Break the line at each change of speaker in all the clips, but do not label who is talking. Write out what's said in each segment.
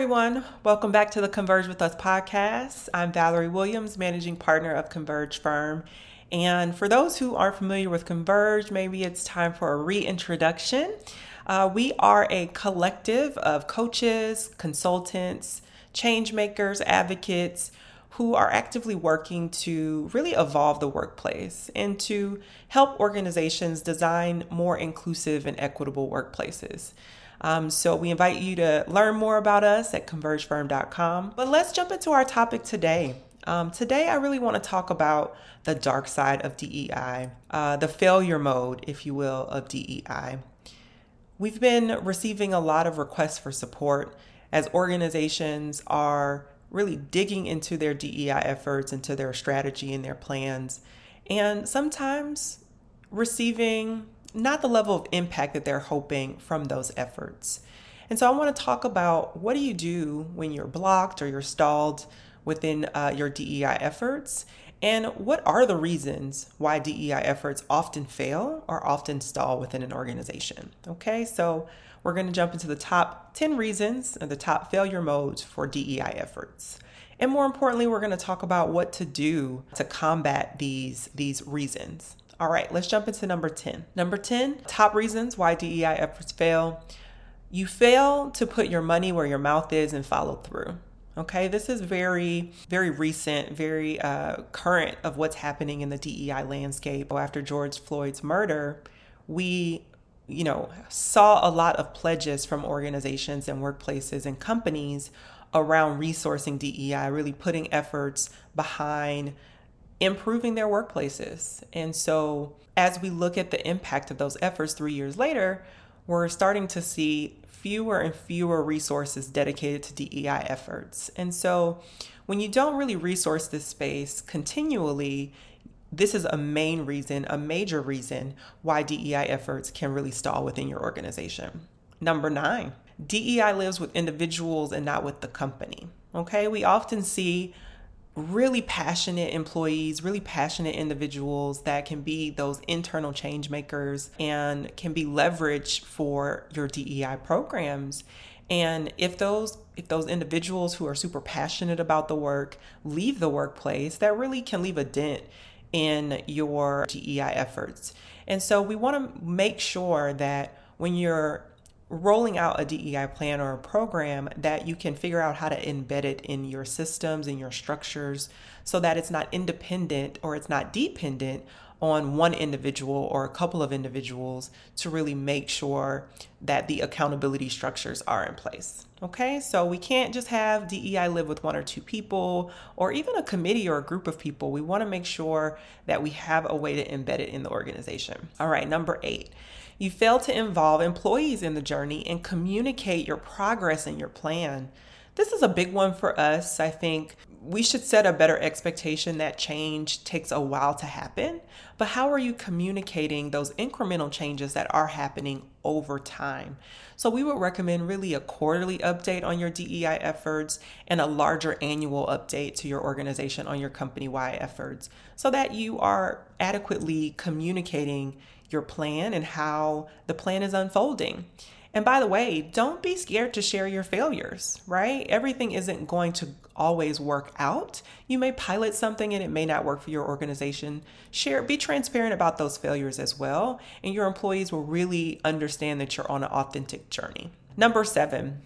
everyone. Welcome back to the Converge with Us podcast. I'm Valerie Williams, managing partner of Converge Firm. And for those who aren't familiar with Converge, maybe it's time for a reintroduction. Uh, we are a collective of coaches, consultants, change makers, advocates who are actively working to really evolve the workplace and to help organizations design more inclusive and equitable workplaces. Um, so we invite you to learn more about us at convergefirm.com. But let's jump into our topic today. Um, today, I really want to talk about the dark side of DEI, uh, the failure mode, if you will, of DEI. We've been receiving a lot of requests for support as organizations are really digging into their DEI efforts, into their strategy and their plans, and sometimes receiving not the level of impact that they're hoping from those efforts. And so I want to talk about what do you do when you're blocked or you're stalled within uh, your DEI efforts, and what are the reasons why DEI efforts often fail or often stall within an organization. Okay, so we're going to jump into the top 10 reasons and the top failure modes for DEI efforts. And more importantly, we're going to talk about what to do to combat these, these reasons. All right, let's jump into number 10. Number 10, top reasons why DEI efforts fail. You fail to put your money where your mouth is and follow through. Okay, this is very, very recent, very uh, current of what's happening in the DEI landscape. After George Floyd's murder, we, you know, saw a lot of pledges from organizations and workplaces and companies around resourcing DEI, really putting efforts behind improving their workplaces. And so, as we look at the impact of those efforts three years later, we're starting to see fewer and fewer resources dedicated to DEI efforts. And so, when you don't really resource this space continually, this is a main reason, a major reason why DEI efforts can really stall within your organization. Number nine, DEI lives with individuals and not with the company. Okay, we often see really passionate employees, really passionate individuals that can be those internal change makers and can be leveraged for your DEI programs. And if those if those individuals who are super passionate about the work leave the workplace, that really can leave a dent in your DEI efforts. And so we want to make sure that when you're rolling out a DEI plan or a program that you can figure out how to embed it in your systems and your structures so that it's not independent or it's not dependent on one individual or a couple of individuals to really make sure that the accountability structures are in place. Okay, so we can't just have DEI live with one or two people or even a committee or a group of people. We want to make sure that we have a way to embed it in the organization. All right, number eight you fail to involve employees in the journey and communicate your progress and your plan. This is a big one for us. I think we should set a better expectation that change takes a while to happen. But how are you communicating those incremental changes that are happening over time? So, we would recommend really a quarterly update on your DEI efforts and a larger annual update to your organization on your company wide efforts so that you are adequately communicating your plan and how the plan is unfolding. And by the way, don't be scared to share your failures, right? Everything isn't going to always work out. You may pilot something and it may not work for your organization. Share, be transparent about those failures as well, and your employees will really understand that you're on an authentic journey. Number seven,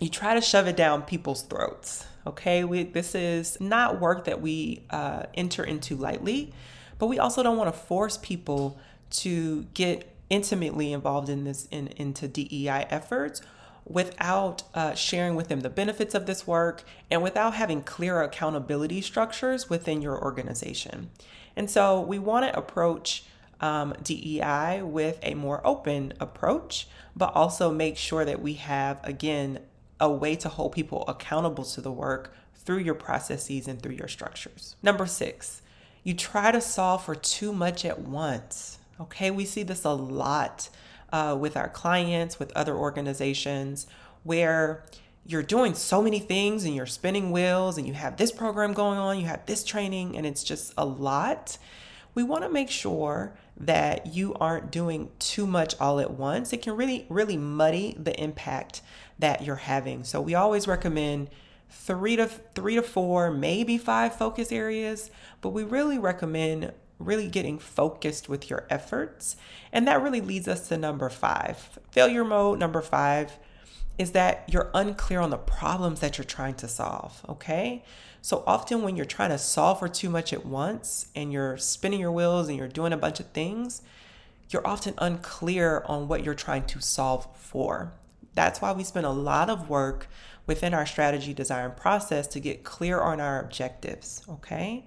you try to shove it down people's throats. Okay, we, this is not work that we uh, enter into lightly, but we also don't want to force people to get intimately involved in this in, into DEI efforts without uh, sharing with them the benefits of this work and without having clear accountability structures within your organization. And so we want to approach um, DEI with a more open approach, but also make sure that we have, again, a way to hold people accountable to the work through your processes and through your structures. Number six, you try to solve for too much at once. Okay, we see this a lot uh, with our clients, with other organizations, where you're doing so many things and you're spinning wheels and you have this program going on, you have this training, and it's just a lot. We want to make sure that you aren't doing too much all at once, it can really, really muddy the impact that you're having. So we always recommend three to three to four, maybe five focus areas, but we really recommend really getting focused with your efforts. And that really leads us to number five. Failure mode number five is that you're unclear on the problems that you're trying to solve. Okay. So often when you're trying to solve for too much at once and you're spinning your wheels and you're doing a bunch of things, you're often unclear on what you're trying to solve for. That's why we spend a lot of work within our strategy design process to get clear on our objectives. Okay.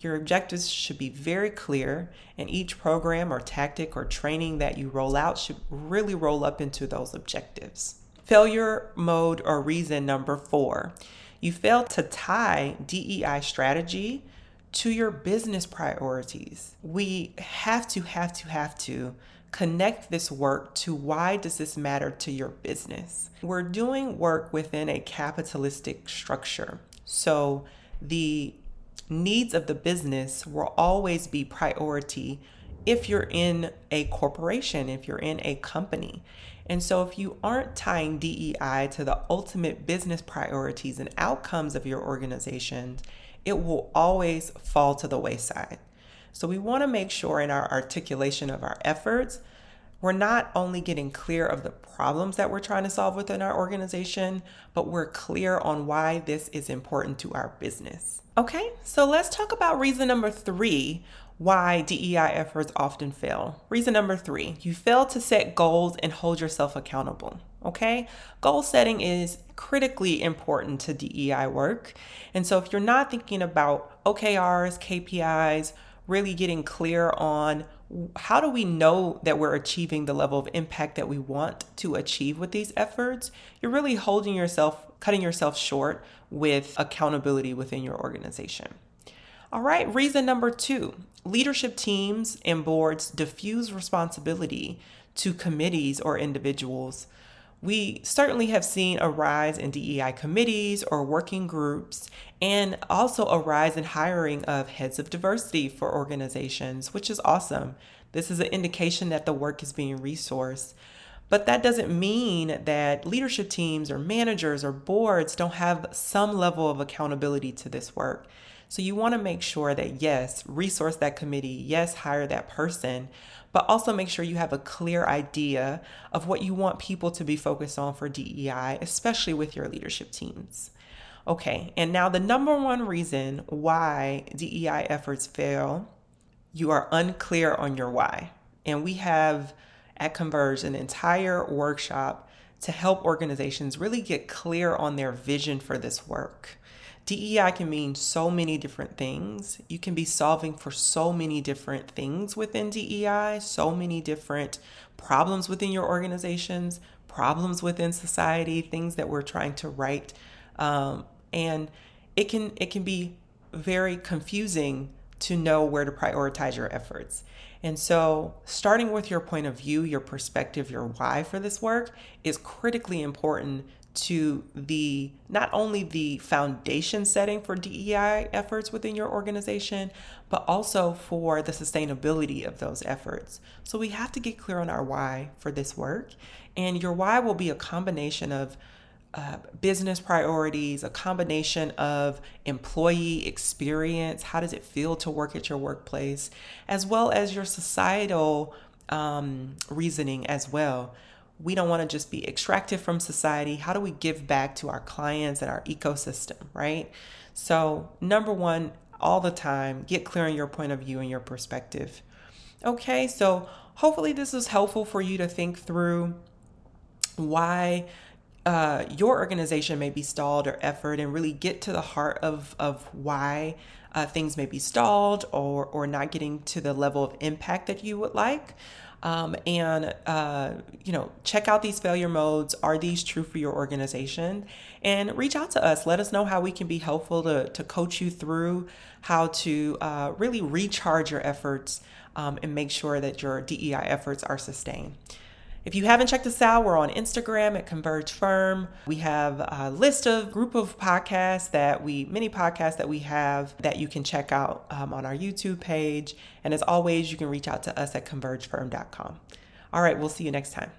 Your objectives should be very clear, and each program or tactic or training that you roll out should really roll up into those objectives. Failure mode or reason number four you fail to tie DEI strategy to your business priorities. We have to, have to, have to connect this work to why does this matter to your business. We're doing work within a capitalistic structure. So the needs of the business will always be priority if you're in a corporation, if you're in a company. And so, if you aren't tying DEI to the ultimate business priorities and outcomes of your organization, it will always fall to the wayside. So, we want to make sure in our articulation of our efforts, we're not only getting clear of the problems that we're trying to solve within our organization, but we're clear on why this is important to our business. Okay, so let's talk about reason number three why DEI efforts often fail. Reason number three you fail to set goals and hold yourself accountable. Okay, goal setting is critically important to DEI work. And so if you're not thinking about OKRs, KPIs, really getting clear on how do we know that we're achieving the level of impact that we want to achieve with these efforts, you're really holding yourself, cutting yourself short with accountability within your organization. All right, reason number two leadership teams and boards diffuse responsibility to committees or individuals. We certainly have seen a rise in DEI committees or working groups, and also a rise in hiring of heads of diversity for organizations, which is awesome. This is an indication that the work is being resourced. But that doesn't mean that leadership teams or managers or boards don't have some level of accountability to this work. So you want to make sure that, yes, resource that committee, yes, hire that person, but also make sure you have a clear idea of what you want people to be focused on for DEI, especially with your leadership teams. Okay, and now the number one reason why DEI efforts fail, you are unclear on your why. And we have at Converge an entire workshop to help organizations really get clear on their vision for this work. DEI can mean so many different things. You can be solving for so many different things within DEI, so many different problems within your organizations, problems within society, things that we're trying to right. Um, and it can it can be very confusing to know where to prioritize your efforts. And so, starting with your point of view, your perspective, your why for this work is critically important to the not only the foundation setting for DEI efforts within your organization, but also for the sustainability of those efforts. So we have to get clear on our why for this work. And your why will be a combination of uh, business priorities, a combination of employee experience, how does it feel to work at your workplace, as well as your societal um, reasoning as well. We don't want to just be extracted from society. How do we give back to our clients and our ecosystem, right? So, number one, all the time, get clear on your point of view and your perspective. Okay, so hopefully this is helpful for you to think through why uh, your organization may be stalled or effort and really get to the heart of, of why uh, things may be stalled or, or not getting to the level of impact that you would like. Um, and uh, you know check out these failure modes. Are these true for your organization? And reach out to us. Let us know how we can be helpful to, to coach you through how to uh, really recharge your efforts um, and make sure that your dei efforts are sustained If you haven't checked us out, we're on Instagram at Converge Firm. We have a list of group of podcasts that we, many podcasts that we have that you can check out um, on our YouTube page. And as always, you can reach out to us at convergefirm.com. All right, we'll see you next time.